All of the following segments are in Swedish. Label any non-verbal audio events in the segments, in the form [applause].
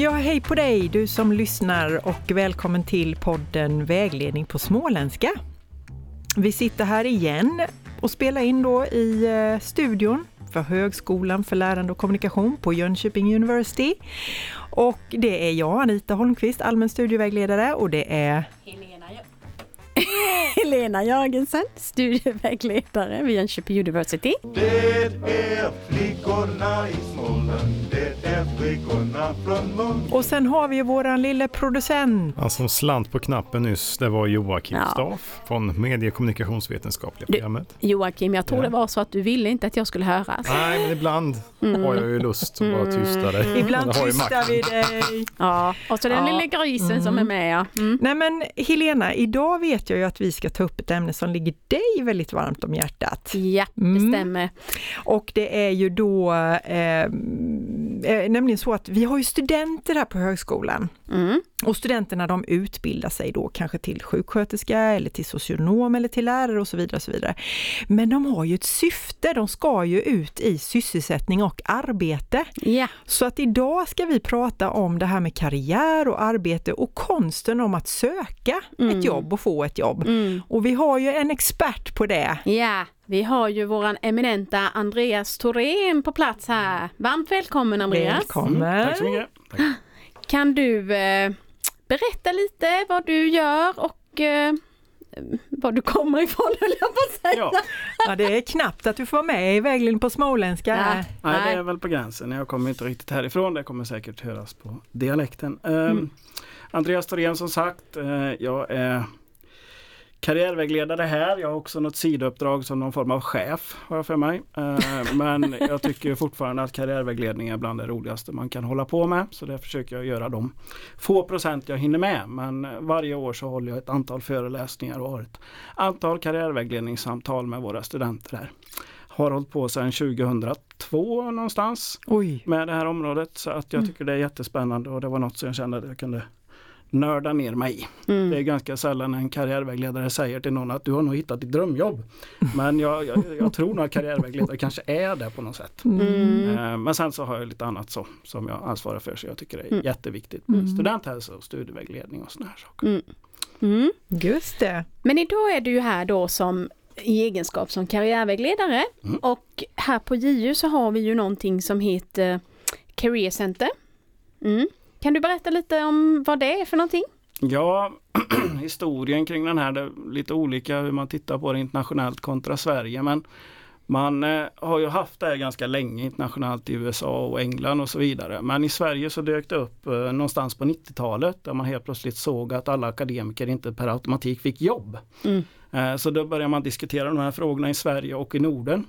Ja, hej på dig du som lyssnar och välkommen till podden Vägledning på småländska. Vi sitter här igen och spelar in då i eh, studion för Högskolan för lärande och kommunikation på Jönköping University. Och det är jag, Anita Holmqvist, allmän studievägledare och det är Helena, [laughs] Helena Jörgensen, studievägledare vid Jönköping University. Det är flickorna i Småland, det är flickorna från Lund. Och sen har vi ju våran lille producent. Han som slant på knappen nyss, det var Joakim Ja. Staff från Medie och kommunikationsvetenskapliga Du- programmet. Joakim, jag tror Ja. det var så att du ville inte att jag skulle höras. Nej, men ibland Mm. har jag ju lust att vara tysta dig. Ibland Jag har ju tystar vi dig. Ja, och så den Ja. lilla grisen som är med ja. Mm. Nej men Helena, idag vet jag ju att vi ska ta upp ett ämne som ligger dig väldigt varmt om hjärtat. Ja, det Mm. stämmer. Och det är ju då eh, eh, nämligen så att vi har ju studenter här på högskolan. Mm. Och studenterna de utbildar sig då kanske till sjuksköterska eller till socionom eller till lärare och så vidare. Och så vidare. Men de har ju ett syfte, de ska ju ut i sysselsättning och arbete. Ja, Så att idag ska vi prata om det här med karriär och arbete och konsten om att söka Mm. ett jobb och få ett jobb. mm. Och vi har ju en expert på det. ja, vi har ju våran eminenta Andreas Thorén på plats här. Varmt välkommen Andreas. Välkommen! Mm, tack så mycket. Tack. Kan du eh, berätta lite vad du gör och eh, var du kommer ifrån [laughs] höll jag på att säga. Ja, Ja, det är knappt att du får vara med i vägledning på småländska. Ja. här. nej, det är väl på gränsen. Jag kommer inte riktigt härifrån. Det kommer säkert höras på dialekten. Ehm, Andreas Thorén som sagt. eh, jag är karriärvägledare här. Jag har också något sidouppdrag som någon form av chef har jag för mig. Eh, men jag tycker fortfarande att karriärvägledning är bland det roligaste man kan hålla på med. Så det försöker jag göra de få procent jag hinner med. Men varje år så håller jag ett antal föreläsningar och har ett antal karriärvägledningssamtal med våra studenter här. Har hållit på sedan 2002 någonstans Oj, med det här området så att jag tycker det är jättespännande och det var något som jag kände att jag kunde nörda ner mig i. Det är Mm. ganska sällan en karriärvägledare säger till någon att du har nog hittat ditt drömjobb. Men jag, jag, jag tror nog att karriärvägledare kanske är det på något sätt. Mm. Eh, Men sen så har jag lite annat så, som jag ansvarar för så jag tycker det är Mm. jätteviktigt med Mm. studenthälsa och studievägledning och sådana här saker. Mm. Mm. just det. Men idag är du ju här då som i egenskap som karriärvägledare Mm. och här på JU så har vi ju någonting som heter Career Center. Mm. Kan du berätta lite om vad det är för någonting? Ja, [clears throat] historien kring den här, det är lite olika hur man tittar på det internationellt kontra Sverige. Men man eh, har ju haft det här ganska länge internationellt i USA och England och så vidare. Men i Sverige så dök det upp eh, någonstans på 90-talet där man helt plötsligt såg att alla akademiker inte per automatik fick jobb. Mm. Eh, så då började man diskutera de här frågorna i Sverige och i Norden.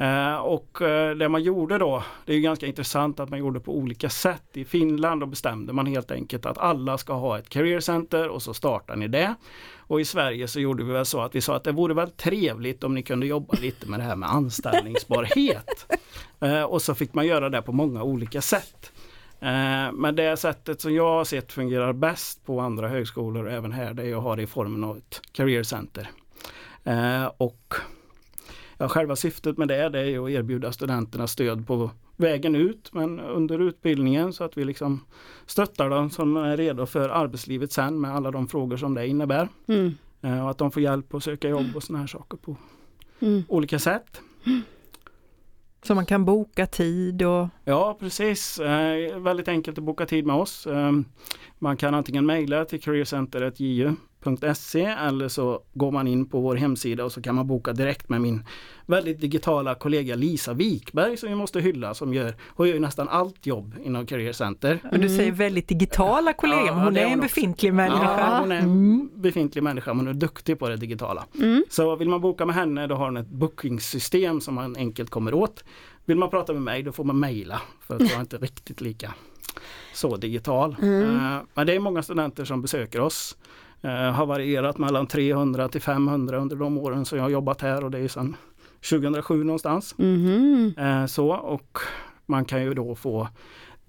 Eh, och eh, det man gjorde då, det är ganska intressant att man gjorde på olika sätt. I Finland då bestämde man helt enkelt att alla ska ha ett career center och så startar ni det. Och i Sverige så gjorde vi väl så att vi sa att det vore väl trevligt om ni kunde jobba lite med det här med anställningsbarhet. [laughs] Eh, och så fick man göra det på många olika sätt. Men det sättet som jag har sett fungerar bäst på andra högskolor och även här det är att ha det i formen av ett career center. Och ja, själva syftet med det, det är ju att erbjuda studenterna stöd på vägen ut men under utbildningen så att vi liksom stöttar dem som är redo för arbetslivet sen med alla de frågor som det innebär. Mm. Eh, Och att de får hjälp att söka jobb och sådana här saker på Mm. olika sätt. Så man kan boka tid och Ja precis, eh, väldigt enkelt att boka tid med oss. Eh, man kan antingen mejla till careercenter.ju.se eller så går man in på vår hemsida och så kan man boka direkt med min väldigt digitala kollega Lisa Wikberg som vi måste hylla som gör, hon gör ju nästan allt jobb inom Career Center. Men du säger väldigt digitala kollegor, Ja, men hon är är en hon också. befintlig människa. Ja, hon är en Mm. befintlig människa men hon är duktig på det digitala. Mm. Så vill man boka med henne då har hon ett bookingsystem som man enkelt kommer åt. Vill man prata med mig då får man mejla för att jag är inte riktigt lika så digital. Eh, Men det är många studenter som besöker oss. Eh, Har varierat mellan 300 till 500 under de åren som jag har jobbat här och det är sedan 2007 någonstans. Eh, Så och Man kan ju då få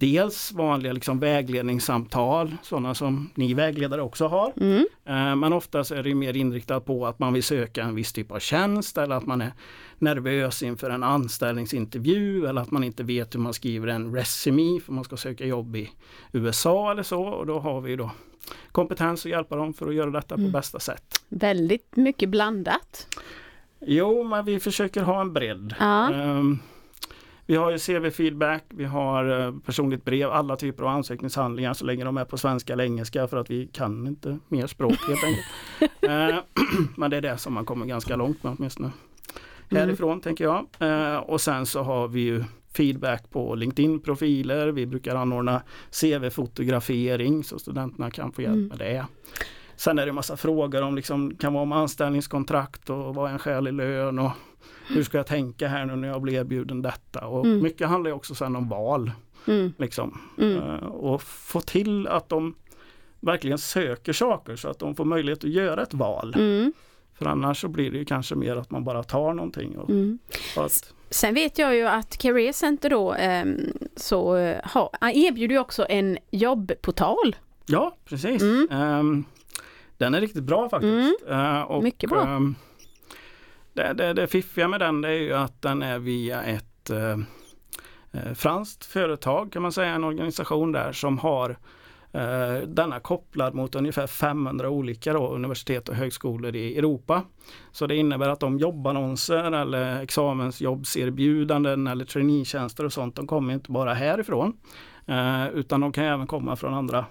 dels vanliga liksom vägledningssamtal, sådana som ni vägledare också har. Mm. Eh, Men oftast är det mer inriktat på att man vill söka en viss typ av tjänst eller att man är nervös inför en anställningsintervju eller att man inte vet hur man skriver en resumé för man ska söka jobb i USA eller så. Och då har vi då kompetens att hjälpa dem för att göra detta på Mm. bästa sätt. Väldigt mycket blandat. Jo, men vi försöker ha en bredd. Ja. Ehm, vi har ju CV-feedback, vi har eh, personligt brev, alla typer av ansökningshandlingar så länge de är på svenska eller engelska för att vi kan inte mer språk helt enkelt. [laughs] Eh, [clears throat] Men det är det som man kommer ganska långt med åtminstone Mm. härifrån tänker jag. Eh, Och sen så har vi ju feedback på LinkedIn-profiler, vi brukar anordna CV-fotografering så studenterna kan få hjälp Mm. med det. Sen är det en massa frågor om liksom, kan vara om anställningskontrakt och vad är en skälig lön och hur ska jag tänka här nu när jag blir erbjuden detta. Och Mm. Mycket handlar också sen om val. Mm. Liksom. Mm. Eh, och få till att de verkligen söker saker så att de får möjlighet att göra ett val. Mm. För annars så blir det ju kanske mer att man bara tar någonting. Och, Mm. och att, Sen vet jag ju att Career Center då ehm, så eh, har, erbjuder ju också en jobbportal. ja, precis. Mm. Ehm, den är riktigt bra faktiskt. Eh, och, Mycket bra. ehm, det, det, det fiffiga med den är ju att den är via ett eh, eh, franskt företag kan man säga, en organisation där som har eh, denna kopplad mot ungefär 500 olika då, universitet och högskolor i Europa. Så det innebär att de jobbannonser eller examensjobbserbjudanden eller traineetjänster och sånt, de kommer inte bara härifrån. Eh, utan de kan även komma från andra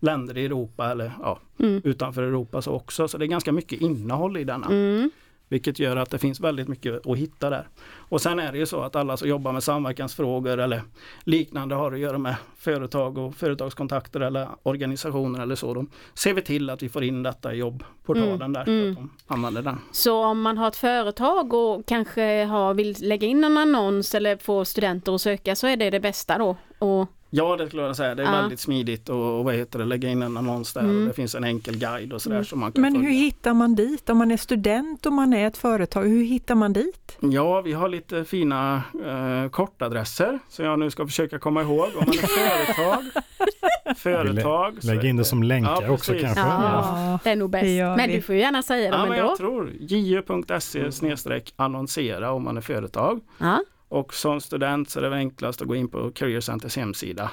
länder i Europa eller ja, Mm. utanför Europa så också. Så det är ganska mycket innehåll i denna. Mm. Vilket gör att det finns väldigt mycket att hitta där. Och sen är det ju så att alla som jobbar med samverkansfrågor eller liknande har att göra med företag och företagskontakter eller organisationer eller så. De ser vi till att vi får in detta i jobbportalen Mm, där. Så mm. att de använder den. Så om man har ett företag och kanske har, vill lägga in en annons eller få studenter att söka så är det det bästa då. Och, Ja det skulle jag säga. Det är Ja. väldigt smidigt och, och vad heter det, lägga in en annons där Mm. och det finns en enkel guide och sådär Mm. som man kan Men följa. hur hittar man dit? Om man är student och man är ett företag, hur hittar man dit? Ja, vi har lite fina eh, kortadresser som jag nu ska försöka komma ihåg. Om man är företag, [laughs] företag. Lägg in det som länkar Ja, också kanske. Ja. det är nog bäst. Men du får ju gärna säga dem Ja, ändå. jag tror ju.se annonsera om man är företag. Ja. Och som student så är det enklast att gå in på Career Centers hemsida.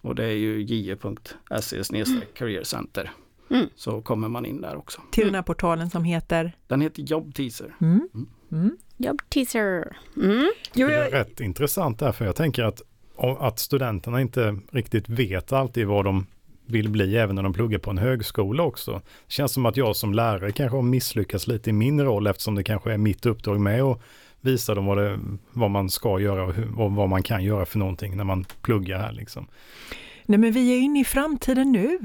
Och det är ju je.se snedstreck Career Center. Mm. Så kommer man in där också. Till den här portalen som heter? Den heter Jobbteaser. Mm. Mm. Jobb teaser. Mm. Jo, Det är rätt intressant där, för jag tänker att, att studenterna inte riktigt vet alltid vad de vill bli även när de pluggar på en högskola också. Det känns som att jag som lärare kanske har misslyckats lite i min roll eftersom det kanske är mitt uppdrag med att visa dem vad, det, vad man ska göra och, hur, och vad man kan göra för någonting när man pluggar här liksom. nej men vi är inne i framtiden nu.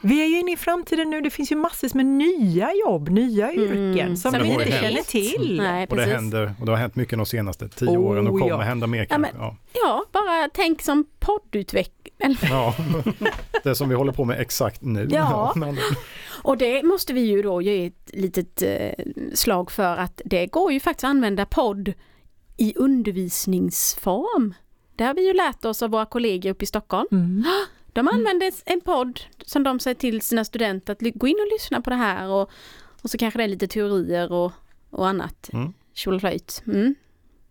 Vi är ju inne i framtiden nu. Det finns ju massvis med nya jobb, nya Mm. yrken som Som vi inte känner till. Nej, Och det händer, och det har hänt mycket de senaste tio Oh, åren och kommer ja. hända mer Ja, men- Ja, Ja, bara tänk som poddutveckling. ja. [laughs] det som vi håller på med exakt nu. Ja. Och det måste vi ju då ge ett litet eh, slag för att det går ju faktiskt att använda podd i undervisningsform. Det har vi ju lärt oss av våra kollegor uppe i Stockholm. Mm. De använder en podd som de säger till sina studenter att gå in och lyssna på det här och, och så kanske det är lite teorier och, och annat. Mm. Tjolaflöjt. Mm.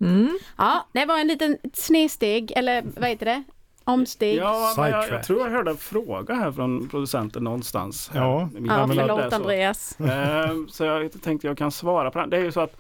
Mm. Ja, det var en liten snedsteg, eller vad heter det? Omsteg. Ja, men jag, jag tror jag hörde en fråga här från producenten någonstans. här. Ja. Vi- Ja, förlåt så. Andreas. Eh, Så jag tänkte jag kan svara på den. Det är ju så att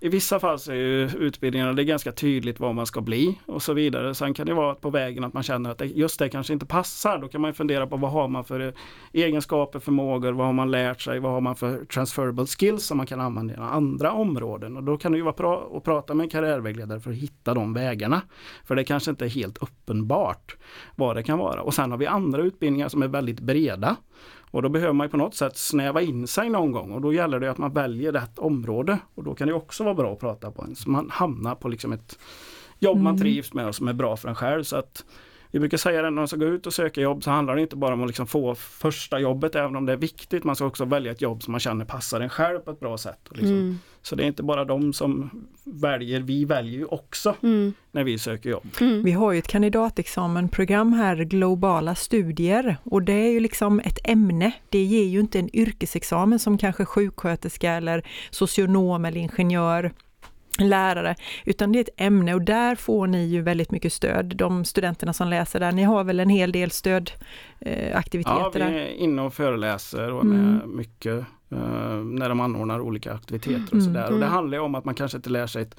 i vissa fall så är ju utbildningarna, det är ganska tydligt vad man ska bli och så vidare. Sen kan det vara på vägen att man känner att det, just det kanske inte passar. Då kan man ju fundera på vad har man för egenskaper, förmågor, vad har man lärt sig, vad har man för transferable skills som man kan använda i andra områden. Och då kan det ju vara bra att prata med en karriärvägledare för att hitta de vägarna. För det kanske inte är helt uppenbart vad det kan vara. Och sen har vi andra utbildningar som är väldigt breda. Och då behöver man på något sätt snäva in sig någon gång och då gäller det att man väljer rätt område. Och då kan det också vara bra att prata på en. Så man hamnar på liksom ett jobb man Mm. trivs med och som är bra för en själv. Så att vi brukar säga det när man ska gå ut och söka jobb så handlar det inte bara om att liksom få första jobbet även om det är viktigt. Man ska också välja ett jobb som man känner passar en själv på ett bra sätt. Och liksom. Mm. Så det är inte bara de som väljer, vi väljer ju också Mm. när vi söker jobb. Mm. Vi har ju ett kandidatexamenprogram här, globala studier, och det är ju liksom ett ämne. Det ger ju inte en yrkesexamen som kanske sjuksköterska eller socionom eller ingenjör lärare, utan det är ett ämne och där får ni ju väldigt mycket stöd. De studenterna som läser där, ni har väl en hel del stödaktiviteter Ja, vi där? är inne och föreläser och Mm. med mycket eh, när de anordnar olika aktiviteter och Mm, sådär. Och det mm. handlar ju om att man kanske inte lär sig ett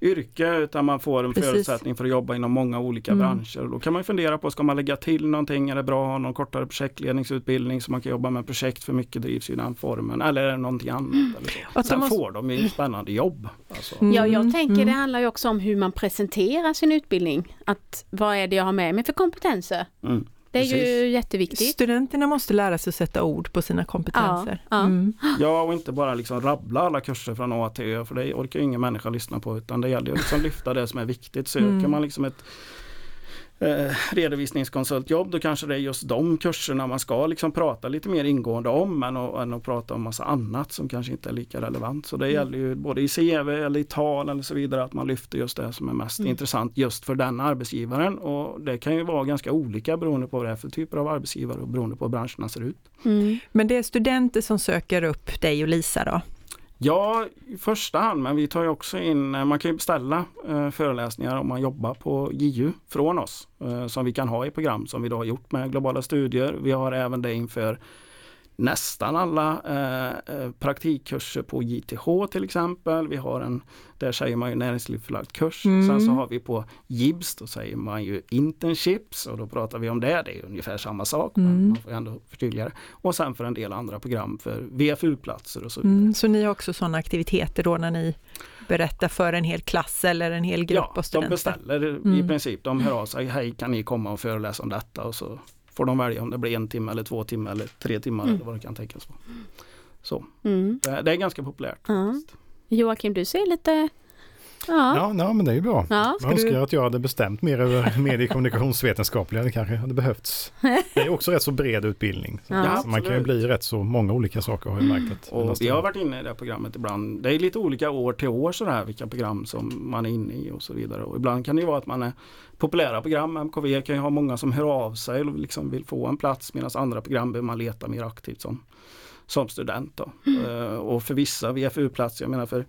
yrke utan man får en Precis. förutsättning för att jobba inom många olika Mm. branscher. Och då kan man fundera på, ska man lägga till någonting? Är det bra att ha någon kortare projektledningsutbildning så man kan jobba med projekt för mycket drivs i den formen eller är det någonting annat? Eller så. Sen måste- får de ju spännande jobb. Alltså. Mm, Ja, jag tänker mm. det handlar ju också om hur man presenterar sin utbildning. Att vad är det jag har med mig för kompetenser? Mm. Det är Precis. ju jätteviktigt. Studenterna måste lära sig att sätta ord på sina kompetenser. Ja, ja. Mm. Ja, och inte bara liksom rabbla alla kurser från A till Ö, för det orkar ju ingen människa lyssna på, utan det gäller ju liksom lyfta det som är viktigt. Söker Mm. man liksom ett eh, redovisningskonsultjobb, då kanske det är just de kurserna man ska liksom prata lite mer ingående om, än att, än att prata om massa annat som kanske inte är lika relevant. Så det gäller ju både i CV eller i tal eller så vidare, att man lyfter just det som är mest Mm. intressant just för den arbetsgivaren. Och det kan ju vara ganska olika beroende på vad det är för typer av arbetsgivare och beroende på hur branscherna ser ut. Mm. Men det är studenter som söker upp dig och Lisa då? Ja, i första hand, men vi tar ju också in, eh, man kan ju beställa eh, föreläsningar om man jobbar på JU från oss, eh, som vi kan ha i program som vi då har gjort med globala studier. Vi har även det inför nästan alla eh, eh, praktikkurser på JTH till exempel. Vi har en, där säger man ju näringslivsförlagd kurs. Mm. Sen så har vi på JIBS, då säger man ju internships och då pratar vi om det. Det är ungefär samma sak, Mm. men man får ändå förtydliga det. Och sen för en del andra program för VFU-platser och så vidare. Mm, så ni har också sådana aktiviteter då när ni berättar för en hel klass eller en hel grupp Ja, av de studenter? beställer i Mm. princip. De hör av sig, hej kan ni komma och föreläsa om detta? Och så får de välja om det blir en timme eller två timmar eller tre timmar Mm. eller vad det kan tänkas vara. Så Mm. det, är ganska populärt. Joakim, du ser lite... Ja. Ja, ja men det är ju bra. Ja. Jag önskar att jag hade bestämt mer över [laughs] medie och kommunikationsvetenskapliga. Det kanske hade behövts. Det är också rätt så bred utbildning. Så Ja, man kan ju bli rätt så många olika saker har jag märkt. Att Och nästan- vi har varit inne i det här programmet ibland. Det är lite olika år till år sådär vilka program som man är inne i och så vidare. Och ibland kan det ju vara att man är populära program. MKV kan ju ha många som hör av sig och liksom vill få en plats medan andra program behöver man leta mer aktivt som, som student. Då. Eh, och för vissa VFU-platser, jag menar för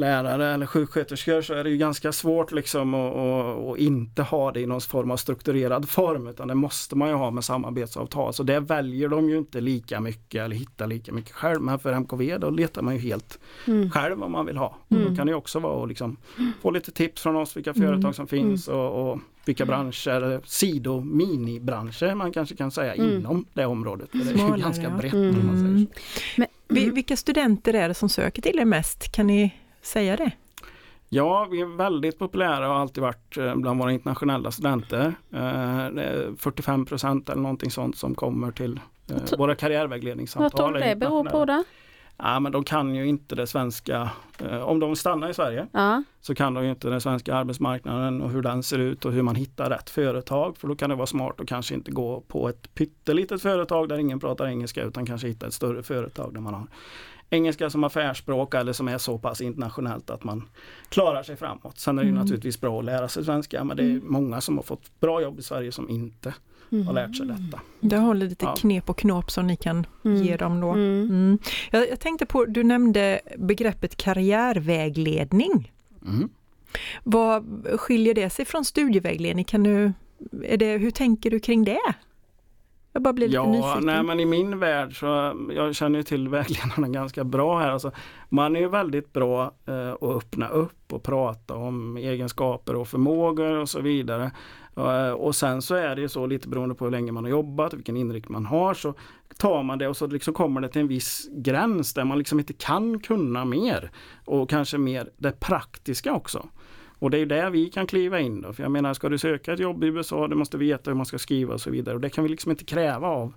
lärare eller sjuksköterskor så är det ju ganska svårt liksom att, att, att inte ha det i någon form av strukturerad form utan det måste man ju ha med samarbetsavtal. Så det väljer de ju inte lika mycket eller hittar lika mycket själv. Men för MKV då letar man ju helt Mm. själv vad man vill ha. Och Mm. då kan det också vara att liksom få lite tips från oss vilka Mm. företag som finns och, och vilka branscher, sido, minibranscher man kanske kan säga Mm. inom det området. Det är ganska ja. brett Mm. säger så. Men, Vi- Vilka studenter är det som söker till er mest? Kan ni säga det? Ja, vi är väldigt populära och har alltid varit eh, bland våra internationella studenter. Eh, Det är 45 procent eller någonting sånt som kommer till eh, Vad våra vad karriärvägledningssamtal. tror du det beror på då? Ja, men de kan ju inte det svenska. eh, Om de stannar i Sverige Ja. så kan de ju inte den svenska arbetsmarknaden och hur den ser ut och hur man hittar rätt företag. För då kan det vara smart att kanske inte gå på ett pyttelitet företag där ingen pratar engelska utan kanske hitta ett större företag där man har engelska som affärsspråk eller som är så pass internationellt att man klarar sig framåt. Sen är det Mm. naturligtvis bra att lära sig svenska men det är många som har fått bra jobb i Sverige som inte Mm. har lärt sig detta. Det håller lite Ja. knep och knåp som ni kan Mm. ge dem då. Mm. Mm. Jag, jag tänkte på, du nämnde begreppet karriärvägledning. Mm. Vad skiljer det sig från studievägledning? Kan du, är det, hur tänker du kring det? Jag bara blir lite Ja, nyfiken. nej men i min värld så, jag känner ju till [laughs] vägledarna ganska bra här. Alltså, man är ju väldigt bra eh, att öppna upp och prata om egenskaper och förmågor och så vidare. Eh, och sen så är det ju så lite beroende på hur länge man har jobbat och vilken inriktning man har så tar man det och så liksom kommer det till en viss gräns där man liksom inte kan kunna mer. Och kanske mer det praktiska också. Och det är ju där vi kan kliva in då. För jag menar, ska du söka ett jobb i USA, du måste veta hur man ska skriva och så vidare. Och det kan vi liksom inte kräva av,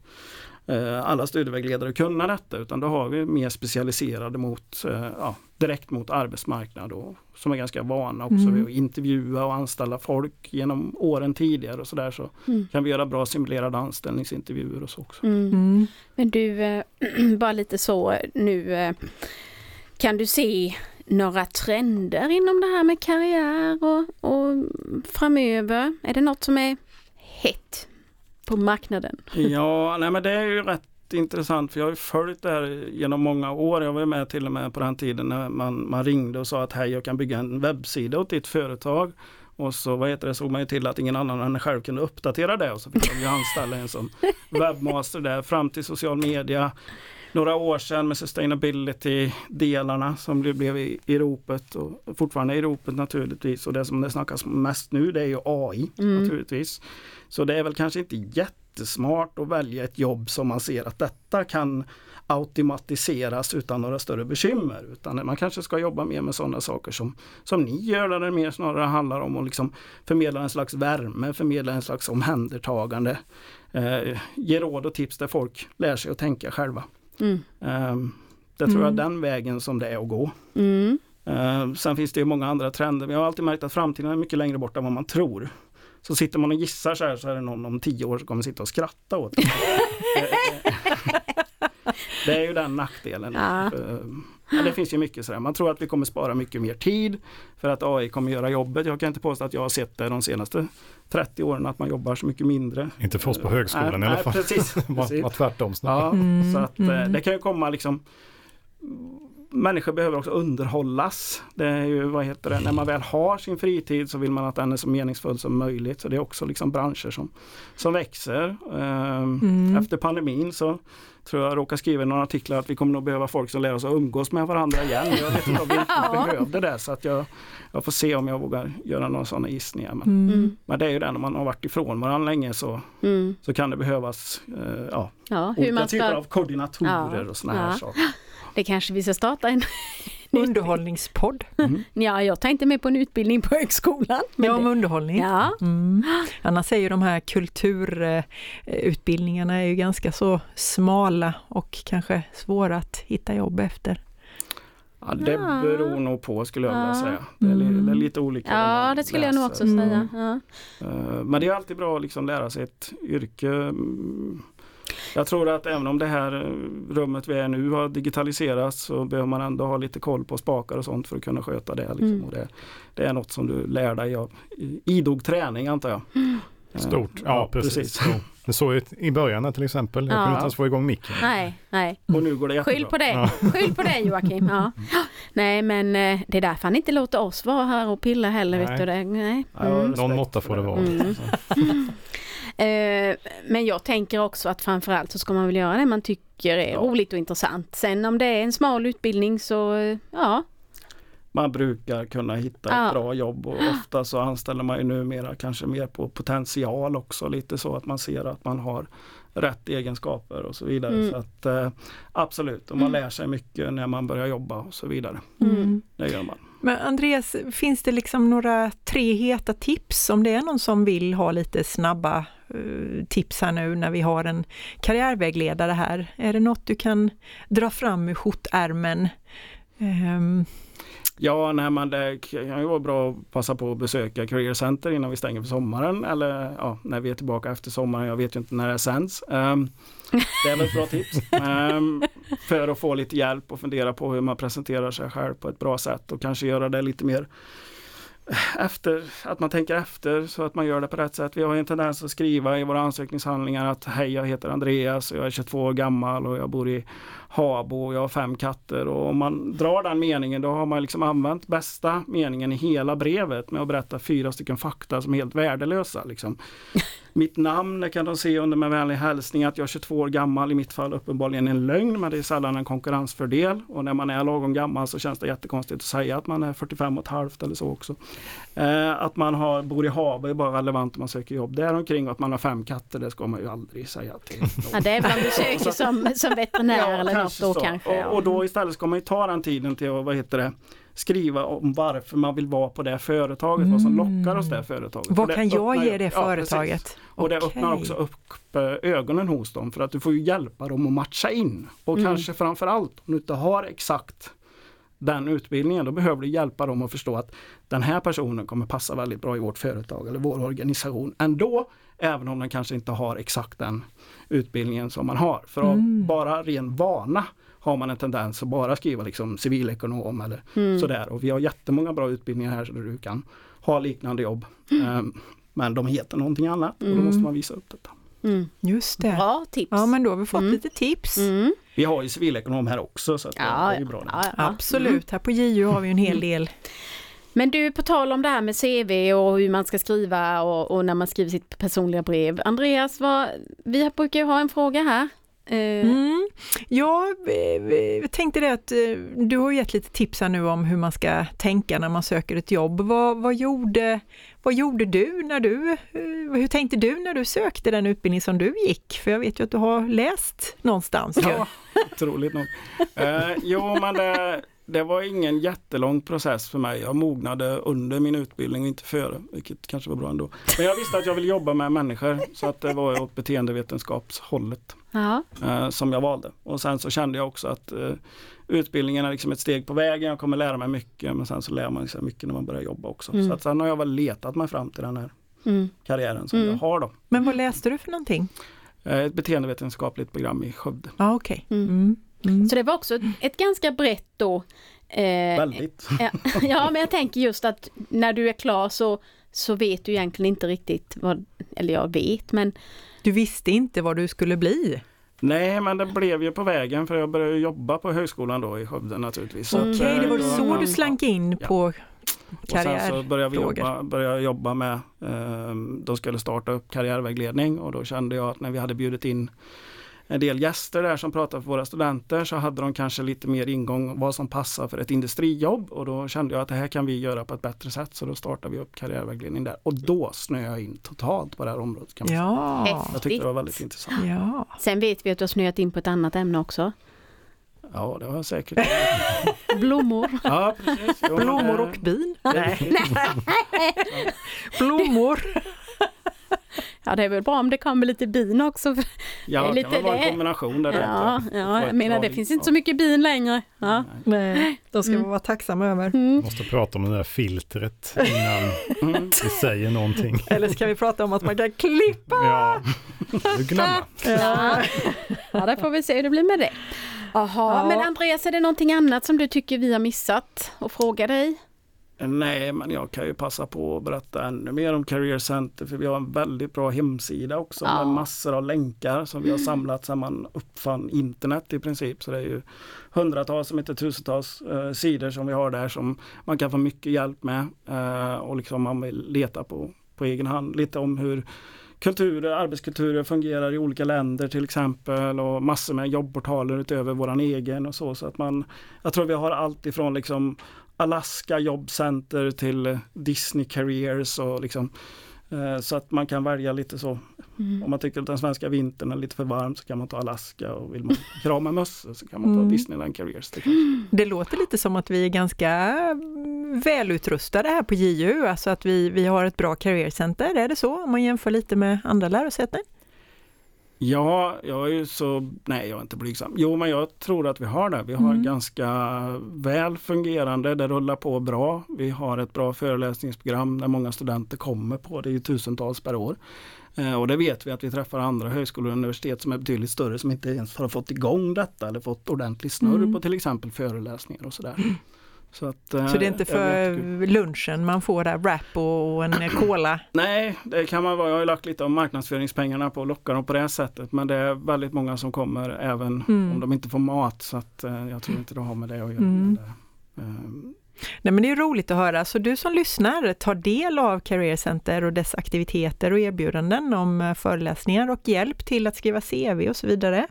eh, alla studievägledare kunna detta utan då har vi mer specialiserade mot, eh, ja, direkt mot arbetsmarknad och som är ganska vana också Mm. vid att intervjua och anställa folk genom åren tidigare och sådär så Mm. kan vi göra bra simulerade anställningsintervjuer och så också. Mm. Mm. Men du, eh, [clears throat] bara lite så nu, eh, kan du se några trender inom det här med karriär och, och framöver? Är det något som är hett på marknaden? [laughs] Ja, nej men det är ju rätt intressant för jag har ju följt det här genom många år. Jag var med till och med på den tiden när man, man ringde och sa att hej jag kan bygga en webbsida åt ditt företag. Och så vad heter det, såg man ju till att ingen annan än själv kunde uppdatera det och så fick de ju anställa en som [laughs] webbmaster där fram till social media. Några år sedan med sustainability-delarna som det blev i, i ropet och fortfarande i ropet naturligtvis. Och det som det snackas mest nu det är ju AI Mm. naturligtvis. Så det är väl kanske inte jättesmart att välja ett jobb som man ser att detta kan automatiseras utan några större bekymmer. Utan man kanske ska jobba mer med sådana saker som, som ni gör där det mer snarare handlar om att liksom förmedla en slags värme, förmedla en slags omhändertagande. Eh, ge råd och tips där folk lär sig att tänka själva. Mm. Eh, det tror jag Mm. är den vägen som det är att gå. Mm. Eh, sen finns det ju många andra trender. Men jag har alltid märkt att framtiden är mycket längre bort än vad man tror. Så sitter man och gissar så här så är det någon om tio år som kommer sitta och skratta åt det. [laughs] Det är ju den nackdelen. Ja. Eh, Men det finns ju mycket sådär. Man tror att vi kommer spara mycket mer tid för att AI kommer göra jobbet. Jag kan inte påstå att jag har sett det de senaste 30 åren att man jobbar så mycket mindre. Inte för oss på högskolan Nej, i alla nej, fall. Precis, [laughs] Var, precis. var tvärtom snarare. Ja, Mm, så att eh, mm. det kan ju komma liksom Människor behöver också underhållas. Det är ju, vad heter det, när man väl har sin fritid så vill man att den är så meningsfull som möjligt. Så det är också liksom branscher som, som växer. Ehm, Mm. Efter pandemin så tror jag råkar skriva i några artiklar att vi kommer nog behöva folk som lär oss att umgås med varandra igen. Jag vet inte om vi [laughs] Ja. behövde det så att jag, jag får se om jag vågar göra några sådana gissningar. Men, Mm. Mm. men det är ju det, när man har varit ifrån varandra länge så, Mm. så kan det behövas eh, ja, Ja, hur olika man typer ska, av koordinatorer Ja, och sådana här ja. saker. Det kanske vi ska starta en [laughs] Underhållningspodd. Mm. Ja, jag tänkte med på en utbildning på högskolan. Men Ja, om det, underhållning. ja. Mm. Annars är ju de här kulturutbildningarna är ju ganska så smala och kanske svåra att hitta jobb efter. Ja, det beror nog på skulle jag vilja Ja. säga. Det är, Mm. det är lite olika. ja, det skulle jag nog också läser. Mm. säga. Ja. Eh, Men det är alltid bra att liksom lära sig ett yrke. Mm. Jag tror att även om det här eh, rummet vi är nu har digitaliserats så behöver man ändå ha lite koll på spakar och sånt för att kunna sköta det. Liksom. Mm. Och det, det är något som du lär dig av idog träning antar jag. Eh, Stort, ja, precis. Jo. Det såg ut i början till exempel. Jag Ja. kunde inte ens få igång micken. Nej, nej. Och nu går det jättebra. Skyll på det. Ja. Skyll på det Joakim. Ja. Nej men eh, det är därför han inte låter oss vara här och pilla heller. Vet Nej. du det? Nej. Ja, Mm. Någon måtta får det vara. Mm. [laughs] Eh, men jag tänker också att framförallt så ska man väl göra det man tycker är Ja. roligt och intressant. Sen om det är en smal utbildning så eh, ja. Man brukar kunna hitta Ja. ett bra jobb och ofta så anställer man ju numera kanske mer på potential också. Lite så att man ser att man har rätt egenskaper och så vidare. Mm. Så att eh, Absolut, och man lär sig mycket när man börjar jobba och så vidare. Mm. Det gör man. Men Andreas, finns det liksom några tre heta tips om det är någon som vill ha lite snabba Eh, tips här nu när vi har en karriärvägledare här? Är det något du kan dra fram ur skjortärmen? Um. Ja, nej, men det kan ju vara bra att passa på att besöka Career Center innan vi stänger för sommaren eller ja, när vi är tillbaka efter sommaren. Jag vet ju inte när det sänds. Um, det är väl ett bra tips. um, för att få lite hjälp och fundera på hur man presenterar sig själv på ett bra sätt och kanske göra det lite mer efter, att man tänker efter så att man gör det på rätt sätt. Vi har en tendens att skriva i våra ansökningshandlingar att hej jag heter Andreas och jag är 22 år gammal och jag bor i Habo och jag har fem katter och om man drar den meningen då har man liksom använt bästa meningen i hela brevet med att berätta fyra stycken fakta som är helt värdelösa. Liksom. [laughs] Mitt namn kan de se under med vänlig hälsning att jag är 22 år gammal i mitt fall uppenbarligen en lögn men det är sällan en konkurrensfördel och när man är lagom gammal så känns det jättekonstigt att säga att man är 45 och ett halvt eller så också. Eh, att man har, bor i Habo är bara relevant om man söker jobb däromkring och att man har fem katter det ska man ju aldrig säga till någon. Ja, det är väl om du söker som, som veterinär [laughs] eller kanske då så. kanske. ja. Och, och då istället ska man ju ta den tiden till att vad heter det, skriva om varför man vill vara på det företaget, vad som lockar hos det företaget. Vad det kan jag ge det ja, företaget? Och det Okej. öppnar också upp eh, ögonen hos dem för att du får hjälpa dem att matcha in. Och Mm. kanske framförallt om du inte har exakt den utbildningen, då behöver du hjälpa dem att förstå att den här personen kommer passa väldigt bra i vårt företag eller vår organisation ändå, även om den kanske inte har exakt den utbildningen som man har. För Mm. bara ren vana har man en tendens att bara skriva liksom civilekonom eller Mm. sådär. Och vi har jättemånga bra utbildningar här så du kan ha liknande jobb. Ehm, Men de heter någonting annat och då Mm. måste man visa upp detta. Mm. Just det. Bra tips. Ja, men då har vi fått Mm. lite tips. Mm. Vi har ju civilekonom här också så att det Ja, är ju bra. ja, ja. Mm. Absolut, här på JO har vi en hel del. Men du, på tal om det här med CV och hur man ska skriva och, och när man skriver sitt personliga brev. Andreas, vad, vi brukar ju ha en fråga här. Eh, Mm. Ja, jag tänkte det att eh, du har gett lite tips här nu om hur man ska tänka när man söker ett jobb. Vad, vad, gjorde, vad gjorde du när du, eh, hur tänkte du när du sökte den utbildning som du gick? För jag vet ju att du har läst någonstans. Ja, otroligt nog. Eh, jo, men det, det var ingen jättelång process för mig. Jag mognade under min utbildning och inte före, vilket kanske var bra ändå. Men jag visste att jag ville jobba med människor, så att det var åt beteendevetenskapshållet ja. eh, som jag valde. Och sen så kände jag också att eh, utbildningen är liksom ett steg på vägen. Jag kommer lära mig mycket, men sen så lär man sig mycket när man börjar jobba också. Mm. Så att sen har jag väl letat mig fram till den här Mm. karriären som Mm. jag har då. Men vad läste du för någonting? Eh, Ett beteendevetenskapligt program i Skövde. Ja, okej. Mm. Mm. Mm. Så det var också ett, ett ganska brett då. Eh, Väldigt. [laughs] ja, ja, men jag tänker just att när du är klar så, så vet du egentligen inte riktigt vad, eller jag vet, men Du visste inte vad du skulle bli? Nej, men det blev ju på vägen för jag började jobba på högskolan då i Skövde naturligtvis. Så Okej, det eh, var då- så du slank in Ja. på Och sen så började, vi jobba, började jag jobba med, eh, de skulle starta upp karriärvägledning och då kände jag att när vi hade bjudit in en del gäster där som pratade för våra studenter så hade de kanske lite mer ingång vad som passar för ett industrijobb och då kände jag att det här kan vi göra på ett bättre sätt så då startade vi upp karriärvägledning där och då snöade jag in totalt på det här området. Kan man säga. Ja, Jag tyckte det var väldigt intressant. ja. sen vet vi att du har snöat in på ett annat ämne också. Ja, det var jag säkert. [laughs] Blommor. Ja, precis. Blommor och bin? [laughs] Nej. Blommor. Ja, det är väl bra om det kommer lite bin också. Ja, Det lite kan väl vara det. en kombination där. Ja, ute. ja jag menar det finns inte så mycket bin längre. Ja. Nej. Nej, de ska Mm. vi vara tacksamma över. Mm. Måste prata om det där filtret innan Mm. vi säger någonting. Eller ska vi prata om att man kan klippa? Ja, du glömma. Ja. ja, det får vi se hur det blir med det. Jaha, Ja. men Andreas, är det någonting annat som du tycker vi har missat och fråga dig? Nej, men jag kan ju passa på att berätta ännu mer om Career Center för vi har en väldigt bra hemsida också Ja. med massor av länkar som vi har samlat sedan man uppfann internet i princip. Så det är ju hundratals, om inte tusentals eh, sidor som vi har där som man kan få mycket hjälp med eh, och liksom man vill leta på, på egen hand. Lite om hur kulturer, arbetskulturer fungerar i olika länder till exempel och massor med jobbportaler utöver våran egen och så. så att man, jag tror vi har allt ifrån liksom Alaska jobbcenter till Disney Careers och liksom eh, så att man kan välja lite så. Mm. Om man tycker att den svenska vintern är lite för varm så kan man ta Alaska och vill man krama mössor så kan man ta Mm. Disneyland Careers. Det Det låter lite som att vi är ganska välutrustade här på JU, alltså att vi, vi har ett bra karriärcenter, är det så? Om man jämför lite med andra lärosäten? Ja, jag är så, nej jag är inte blygsam. Jo men jag tror att vi har det. Vi har Mm. ganska väl fungerande, det rullar på bra. Vi har ett bra föreläsningsprogram där många studenter kommer på, det är tusentals per år. Eh, och det vet vi att vi träffar andra högskolor och universitet som är betydligt större som inte ens har fått igång detta eller fått ordentlig snurr Mm. på till exempel föreläsningar och sådär. [clears throat] Så, att, eh, Så det är inte för lunchen man får där wrap och en [clears throat] cola? Nej, det kan man vara. Jag har lagt lite av marknadsföringspengarna på att locka dem på det här sättet. Men det är väldigt många som kommer även Mm. om de inte får mat. Så att, eh, jag tror inte det har med det att göra. Mm. Eh, Nej men det är roligt att höra, så du som lyssnar, ta del av Career Center och dess aktiviteter och erbjudanden om eh, föreläsningar och hjälp till att skriva CV och så vidare.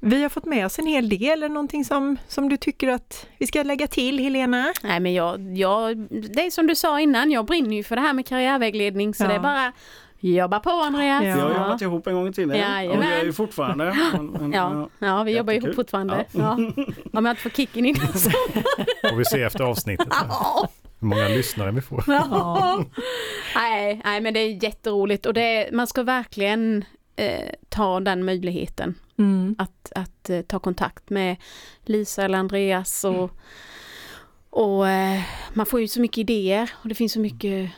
Vi har fått med oss en hel del, är det någonting som, som du tycker att vi ska lägga till Helena? Nej men jag, jag, det är som du sa innan, jag brinner ju för det här med karriärvägledning så Ja. det är bara Jobba på Andreas! Ja. Vi har jobbat ihop en gång i tiden. Jajamän. Och vi gör ju fortfarande. [laughs] Men, Ja, ja vi jobbar ihop fortfarande. Ja. Om jag inte får kicken innan [laughs] så. Får vi se efter avsnittet här, hur många lyssnare vi får. Ja. nej, nej, men det är jätteroligt och det, man ska verkligen eh, ta den möjligheten Mm. att, att eh, ta kontakt med Lisa eller Andreas och, och eh, man får ju så mycket idéer och det finns så mycket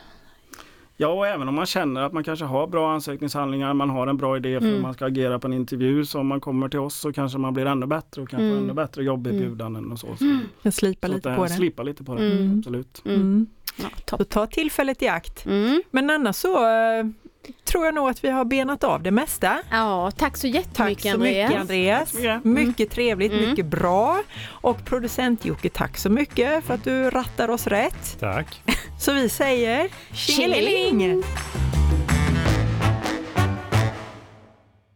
Ja, och även om man känner att man kanske har bra ansökningshandlingar, man har en bra idé för hur Mm. man ska agera på en intervju, så om man kommer till oss så kanske man blir ännu bättre och kan Mm. få ännu bättre jobberbjudanden och så. så, Jag slipar så lite att, på det. Slipa lite på det, Mm. absolut. mm. Mm. Ja, ta tillfället i akt. Mm. Men annars så eh, tror jag nog att vi har benat av det mesta. Ja, tack så Tack jättemycket så mycket Andreas. Andreas. mycket. Mycket trevligt, Mm. mycket bra. Och producent Jocke, tack så mycket för att du rattar oss rätt. Tack. [laughs] Så vi säger! Tjingeling!